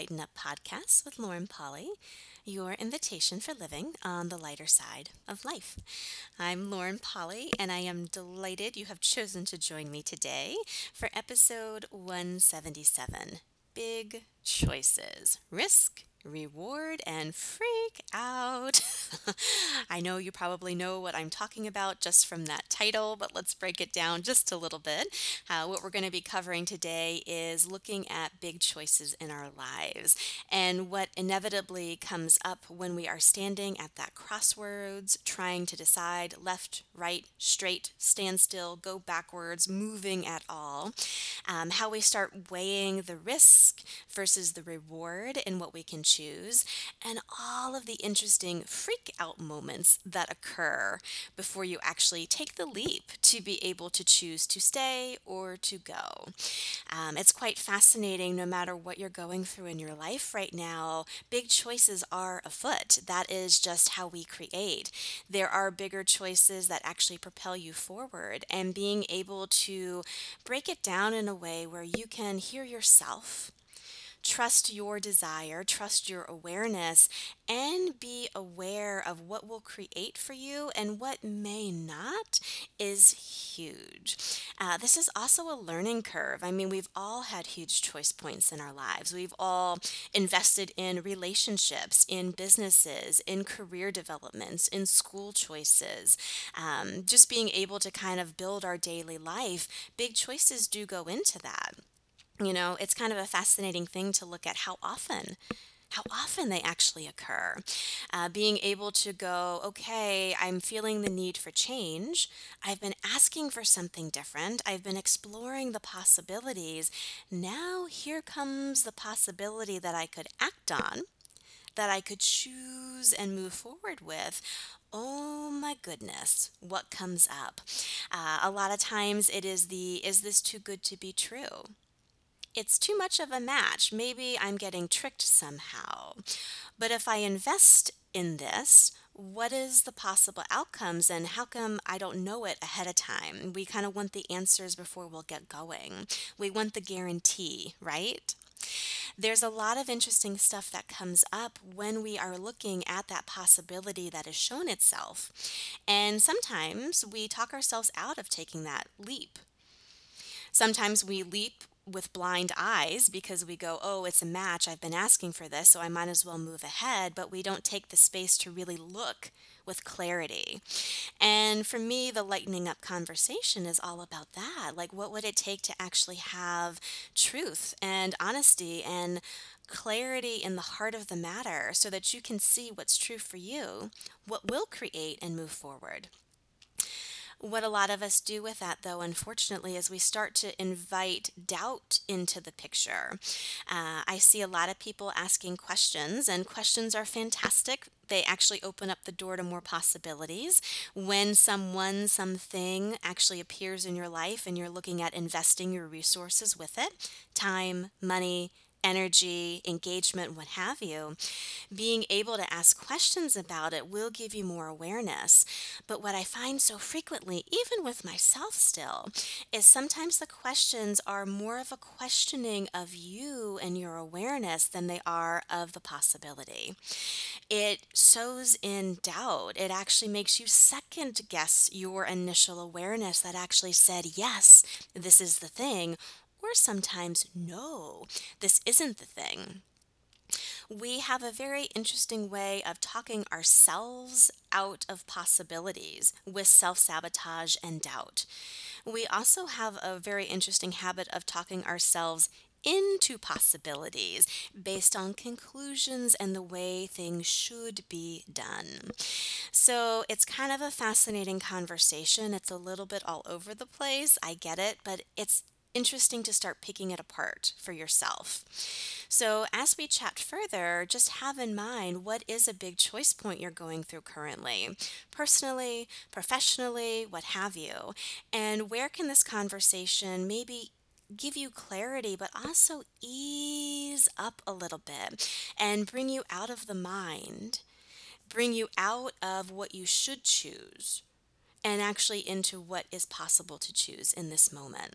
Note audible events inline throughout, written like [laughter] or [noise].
Lighten Up podcast with Lauren Polly, your invitation for living on the lighter side of life. I'm Lauren Polly, and I am delighted you have chosen to join me today for episode 177 Big Choices Risk reward and freak out. [laughs] I know you probably know what I'm talking about just from that title, but let's break it down just a little bit. Uh, what we're going to be covering today is looking at big choices in our lives and what inevitably comes up when we are standing at that crossroads, trying to decide left, right, straight, stand still, go backwards, moving at all. Um, how we start weighing the risk versus the reward and what we can choose, and all of the interesting freak out moments that occur before you actually take the leap to be able to choose to stay or to go. Um, it's quite fascinating no matter what you're going through in your life right now, big choices are afoot. That is just how we create. There are bigger choices that actually propel you forward, and being able to break it down in a way where you can hear yourself trust your desire, trust your awareness, and be aware of what will create for you and what may not is huge. Uh, this is also a learning curve. I mean, we've all had huge choice points in our lives. We've all invested in relationships, in businesses, in career developments, in school choices. Um, just being able to kind of build our daily life, big choices do go into that. You know, it's kind of a fascinating thing to look at how often how often they actually occur. Uh, being able to go, okay, I'm feeling the need for change. I've been asking for something different. I've been exploring the possibilities. Now here comes the possibility that I could act on, that I could choose and move forward with. Oh my goodness, what comes up? Uh, a lot of times it is the, is this too good to be true? It's too much of a match. Maybe I'm getting tricked somehow. But if I invest in this, what is the possible outcomes and how come I don't know it ahead of time? We kind of want the answers before we'll get going. We want the guarantee, right? There's a lot of interesting stuff that comes up when we are looking at that possibility that has shown itself. And sometimes we talk ourselves out of taking that leap. Sometimes we leap with blind eyes because we go, oh, it's a match. I've been asking for this, so I might as well move ahead. But we don't take the space to really look with clarity. And for me, the lightening up conversation is all about that. Like, what would it take to actually have truth and honesty and clarity in the heart of the matter so that you can see what's true for you, what will create and move forward? What a lot of us do with that, though, unfortunately, is we start to invite doubt into the picture. Uh, I see a lot of people asking questions, and questions are fantastic. They actually open up the door to more possibilities. When someone, something actually appears in your life and you're looking at investing your resources with it time, money, energy, engagement, what have you, being able to ask questions about it will give you more awareness. But what I find so frequently, even with myself still, is sometimes the questions are more of a questioning of you and your awareness than they are of the possibility. It sows in doubt. It actually makes you second guess your initial awareness that actually said, yes, this is the thing, or sometimes, no, this isn't the thing. We have a very interesting way of talking ourselves out of possibilities with self sabotage and doubt. We also have a very interesting habit of talking ourselves into possibilities based on conclusions and the way things should be done. So it's kind of a fascinating conversation. It's a little bit all over the place. I get it, but it's interesting to start picking it apart for yourself. So, as we chat further, just have in mind what is a big choice point you're going through currently, personally, professionally, what have you, and where can this conversation maybe give you clarity, but also ease up a little bit and bring you out of the mind, bring you out of what you should choose, and actually into what is possible to choose in this moment.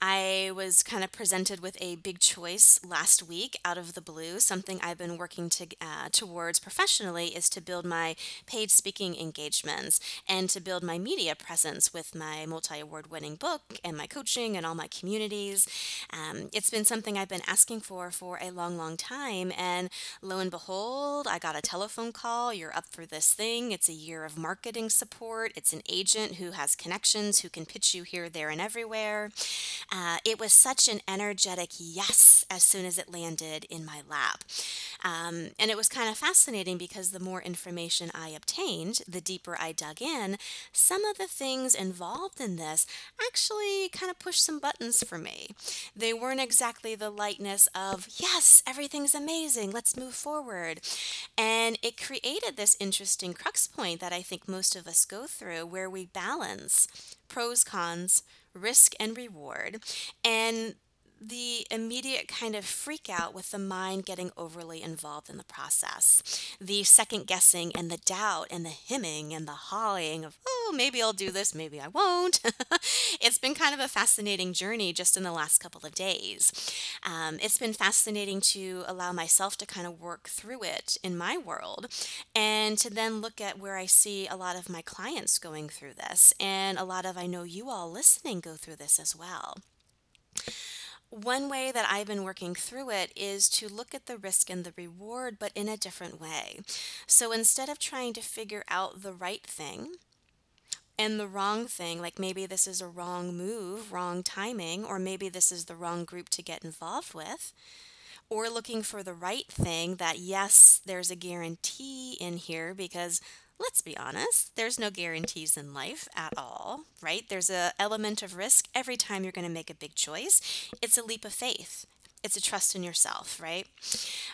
I was kind of presented with a big choice last week out of the blue. Something I've been working to, uh, towards professionally is to build my paid speaking engagements and to build my media presence with my multi award winning book and my coaching and all my communities. Um, it's been something I've been asking for for a long, long time. And lo and behold, I got a telephone call. You're up for this thing. It's a year of marketing support. It's an agent who has connections who can pitch you here, there, and everywhere. Uh, it was such an energetic yes as soon as it landed in my lap. Um, and it was kind of fascinating because the more information I obtained, the deeper I dug in, some of the things involved in this actually kind of pushed some buttons for me. They weren't exactly the lightness of, yes, everything's amazing, let's move forward. And it created this interesting crux point that I think most of us go through where we balance pros, cons, risk and reward, and the immediate kind of freak out with the mind getting overly involved in the process, the second guessing and the doubt and the hemming and the hawing of, oh, maybe I'll do this, maybe I won't. [laughs] it's been kind of a fascinating journey just in the last couple of days. Um, it's been fascinating to allow myself to kind of work through it in my world and to then look at where I see a lot of my clients going through this and a lot of I know you all listening go through this as well. One way that I've been working through it is to look at the risk and the reward, but in a different way. So instead of trying to figure out the right thing and the wrong thing, like maybe this is a wrong move, wrong timing, or maybe this is the wrong group to get involved with, or looking for the right thing that, yes, there's a guarantee in here because let's be honest, there's no guarantees in life at all, right? There's a element of risk every time you're going to make a big choice. It's a leap of faith. It's a trust in yourself, right?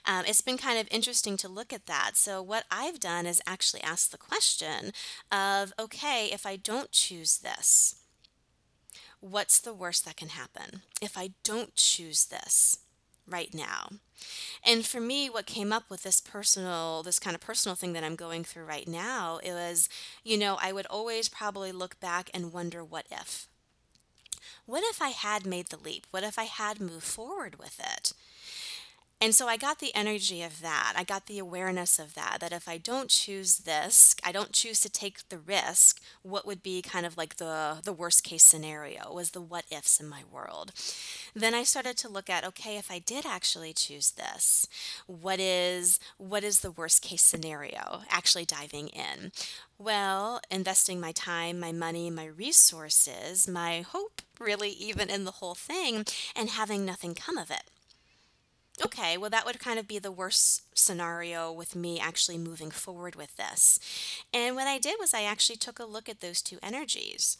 Um, it's been kind of interesting to look at that. So, what I've done is actually ask the question of okay, if I don't choose this, what's the worst that can happen? If I don't choose this, right now. And for me, what came up with this personal, this kind of personal thing that I'm going through right now, it was, you know, I would always probably look back and wonder, what if? What if I had made the leap? What if I had moved forward with it? And so I got the energy of that. I got the awareness of that, that if I don't choose this, I don't choose to take the risk, what would be kind of like the, the worst case scenario was the what ifs in my world. Then I started to look at, okay, if I did actually choose this, what is what is the worst case scenario? Actually diving in. Well, investing my time, my money, my resources, my hope really even in the whole thing and having nothing come of it. Okay, well, that would kind of be the worst scenario with me actually moving forward with this. And what I did was I actually took a look at those two energies.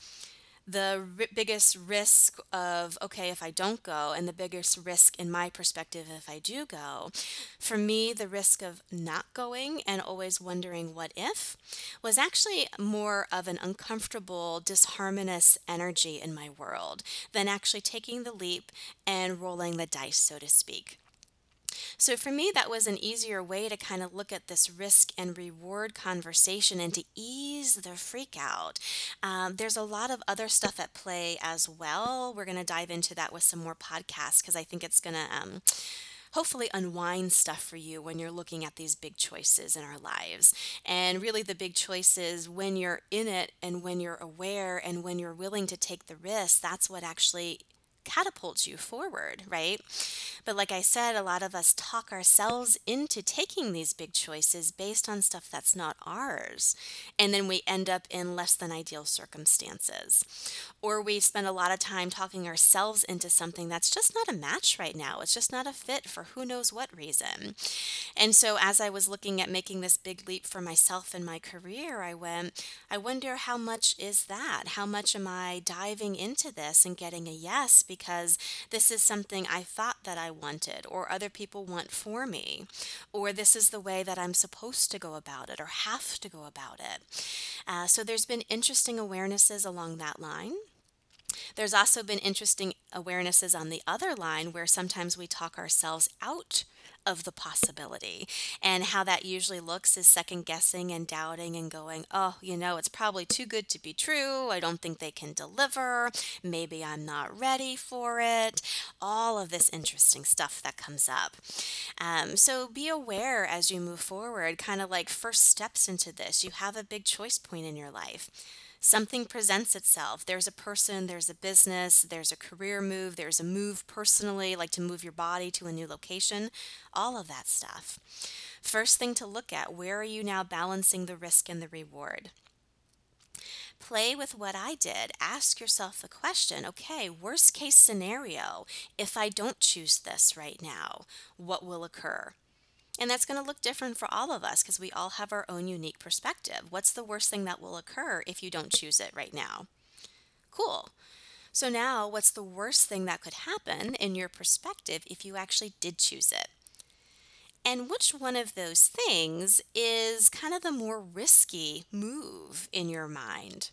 The r- biggest risk of, okay, if I don't go, and the biggest risk in my perspective if I do go. For me, the risk of not going and always wondering what if was actually more of an uncomfortable, disharmonious energy in my world than actually taking the leap and rolling the dice, so to speak. So for me, that was an easier way to kind of look at this risk and reward conversation and to ease the freak out. Um, there's a lot of other stuff at play as well. We're going to dive into that with some more podcasts because I think it's going to. Um, hopefully unwind stuff for you when you're looking at these big choices in our lives. And really, the big choices when you're in it and when you're aware and when you're willing to take the risk, that's what actually catapults you forward, right? But like I said, a lot of us talk ourselves into taking these big choices based on stuff that's not ours. And then we end up in less than ideal circumstances. Or we spend a lot of time talking ourselves into something that's just not a match right now. It's just not a fit for who knows what reason. And so as I was looking at making this big leap for myself in my career, I went, I wonder how much is that? How much am I diving into this and getting a yes because this is something I thought that I wanted or other people want for me, or this is the way that I'm supposed to go about it or have to go about it. Uh, so there's been interesting awarenesses along that line. There's also been interesting awarenesses on the other line where sometimes we talk ourselves out of the possibility. And how that usually looks is second guessing and doubting and going, oh, you know, it's probably too good to be true. I don't think they can deliver. Maybe I'm not ready for it. All of this interesting stuff that comes up. Um, so be aware as you move forward, kind of like first steps into this. You have a big choice point in your life something presents itself. There's a person, there's a business, there's a career move, there's a move personally, like to move your body to a new location, all of that stuff. First thing to look at where are you now balancing the risk and the reward? Play with what I did. Ask yourself the question okay, worst case scenario, if I don't choose this right now, what will occur? And that's going to look different for all of us because we all have our own unique perspective. What's the worst thing that will occur if you don't choose it right now? Cool. So now, what's the worst thing that could happen in your perspective if you actually did choose it? And which one of those things is kind of the more risky move in your mind?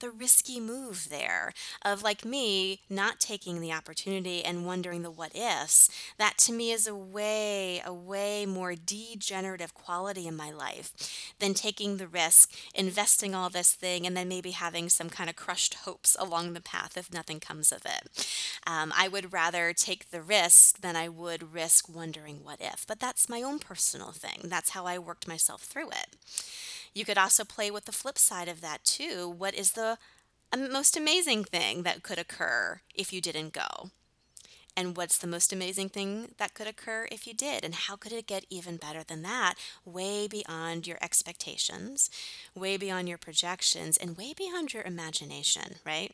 The risky move there of like me not taking the opportunity and wondering the what ifs. That to me is a way, a way more degenerative quality in my life than taking the risk, investing all this thing, and then maybe having some kind of crushed hopes along the path if nothing comes of it. Um, I would rather take the risk than I would risk wondering what if. But that's my own personal thing. That's how I worked myself through it. You could also play with the flip side of that too. What is the most amazing thing that could occur if you didn't go? And what's the most amazing thing that could occur if you did? And how could it get even better than that? Way beyond your expectations, way beyond your projections, and way beyond your imagination, right?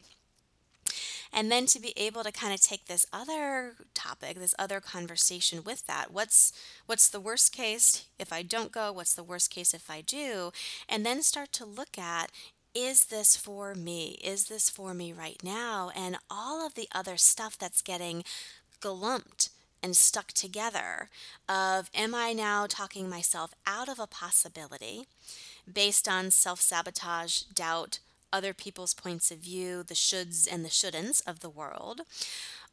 And then to be able to kind of take this other topic this other conversation with that what's what's the worst case if i don't go? What's the worst case if i do? And then start to look at is this for me? Is this for me right now? And all of the other stuff that's getting glumped and stuck together of am i now talking myself out of a possibility based on self-sabotage doubt other people's points of view, the shoulds and the shouldn'ts of the world?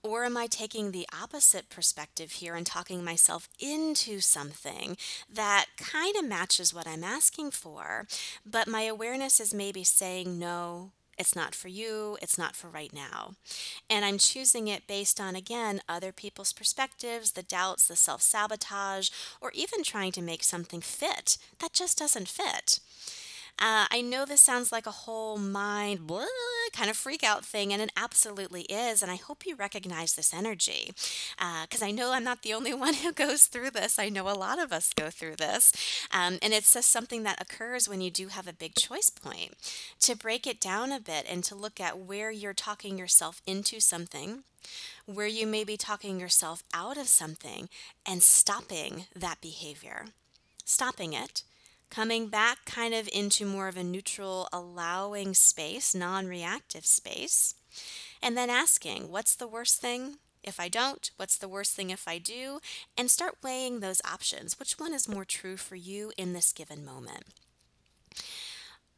Or am I taking the opposite perspective here and talking myself into something that kind of matches what I'm asking for, but my awareness is maybe saying, no, it's not for you, it's not for right now. And I'm choosing it based on, again, other people's perspectives, the doubts, the self sabotage, or even trying to make something fit that just doesn't fit. Uh, I know this sounds like a whole mind blah, kind of freak out thing, and it absolutely is. And I hope you recognize this energy because uh, I know I'm not the only [laughs] one who goes through this. I know a lot of us go through this. Um, and it's just something that occurs when you do have a big choice point. To break it down a bit and to look at where you're talking yourself into something where you may be talking yourself out of something and stopping that behavior, stopping it, coming back kind of into more of a neutral, allowing space, non reactive space, and then asking, what's the worst thing? If I don't, what's the worst thing if I do? And start weighing those options. Which one is more true for you in this given moment?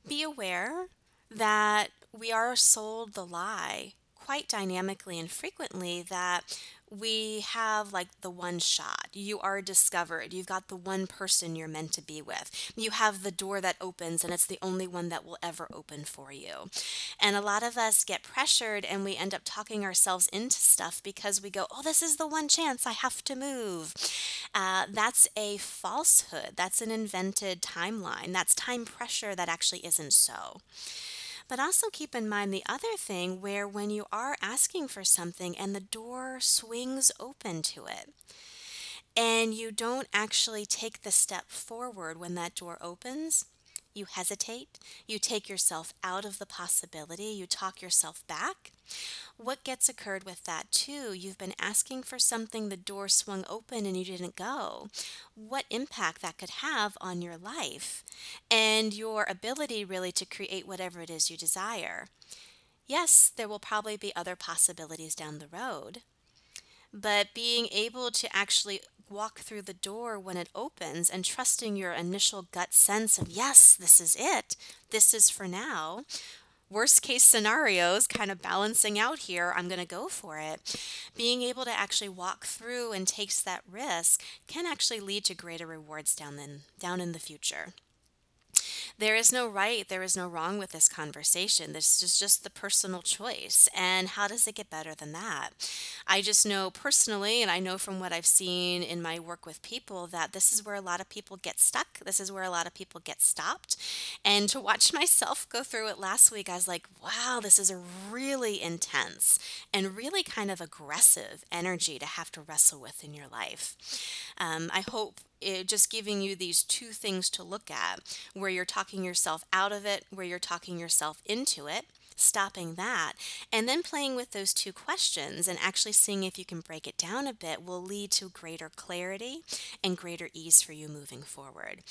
Be aware that we are sold the lie quite dynamically and frequently that we have like the one shot. You are discovered. You've got the one person you're meant to be with. You have the door that opens and it's the only one that will ever open for you. And a lot of us get pressured and we end up talking ourselves into stuff because we go, oh, this is the one chance I have to move. Uh, that's a falsehood. That's an invented timeline. That's time pressure that actually isn't so. But also keep in mind the other thing where when you are asking for something and the door swings open to it, and you don't actually take the step forward when that door opens, you hesitate, you take yourself out of the possibility, you talk yourself back. What gets occurred with that too? You've been asking for something, the door swung open and you didn't go. What impact that could have on your life and your ability really to create whatever it is you desire. Yes, there will probably be other possibilities down the road, but being able to actually walk through the door when it opens and trusting your initial gut sense of, yes, this is it, this is for now, worst case scenarios, kind of balancing out here, I'm going to go for it. Being able to actually walk through and takes that risk can actually lead to greater rewards down in, down in the future. There is no right, there is no wrong with this conversation. This is just the personal choice. And how does it get better than that? I just know personally, and I know from what I've seen in my work with people, that this is where a lot of people get stuck. This is where a lot of people get stopped. And to watch [laughs] myself go through it last week, I was like, wow, this is a really intense and really kind of aggressive energy to have to wrestle with in your life. Um, I hope it, just giving you these two things to look at where you're talking yourself out of it, where you're talking yourself into it stopping that, and then playing with those two questions and actually seeing if you can break it down a bit will lead to greater clarity and greater ease for you moving forward.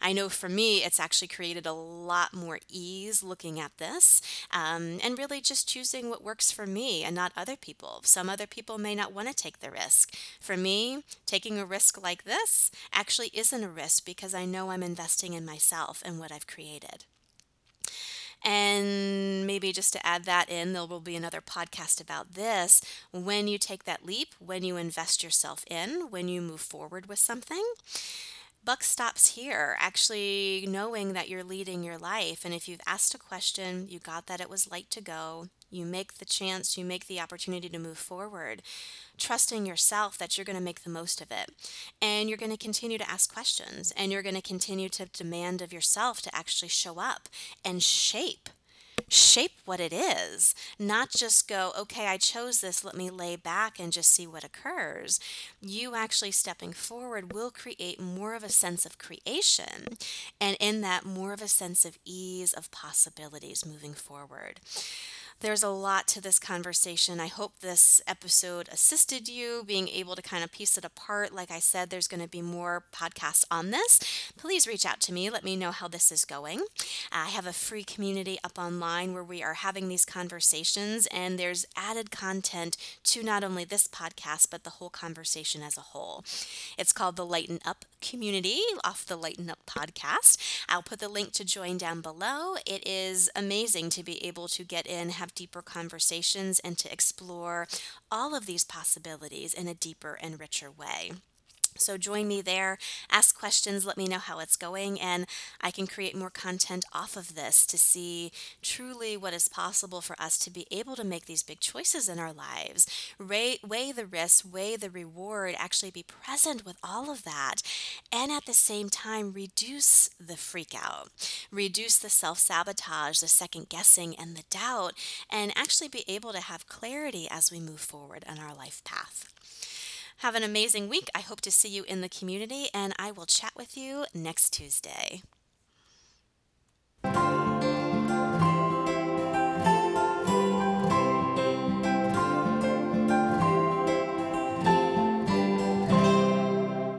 I know for me, it's actually created a lot more ease looking at this um, and really just choosing what works for me and not other people. Some other people may not want to take the risk. For me, taking a risk like this actually isn't a risk because I know I'm investing in myself and what I've created. And maybe just to add that in, there will be another podcast about this. When you take that leap, when you invest yourself in, when you move forward with something, buck stops here, actually knowing that you're leading your life. And if you've asked a question, you got that it was light to go, you make the chance, you make the opportunity to move forward, trusting yourself that you're going to make the most of it. And you're going to continue to ask questions and you're going to continue to demand of yourself to actually show up and shape shape what it is, not just go, okay, I chose this, let me lay back and just see what occurs. You actually stepping forward will create more of a sense of creation, and in that, more of a sense of ease of possibilities moving forward. There's a lot to this conversation. I hope this episode assisted you being able to kind of piece it apart. Like I said, there's going to be more podcasts on this. Please reach out to me. Let me know how this is going. I have a free community up online where we are having these conversations, and there's added content to not only this podcast, but the whole conversation as a whole. It's called the Lighten Up Community off the Lighten Up podcast. I'll put the link to join down below. It is amazing to be able to get in, have deeper conversations and to explore all of these possibilities in a deeper and richer way. So join me there, ask questions, let me know how it's going, and I can create more content off of this to see truly what is possible for us to be able to make these big choices in our lives. Weigh, weigh the risk, weigh the reward, actually be present with all of that, and at the same time, reduce the freak out, reduce the self sabotage, the second guessing, and the doubt, and actually be able to have clarity as we move forward on our life path. Have an amazing week. I hope to see you in the community, and I will chat with you next Tuesday.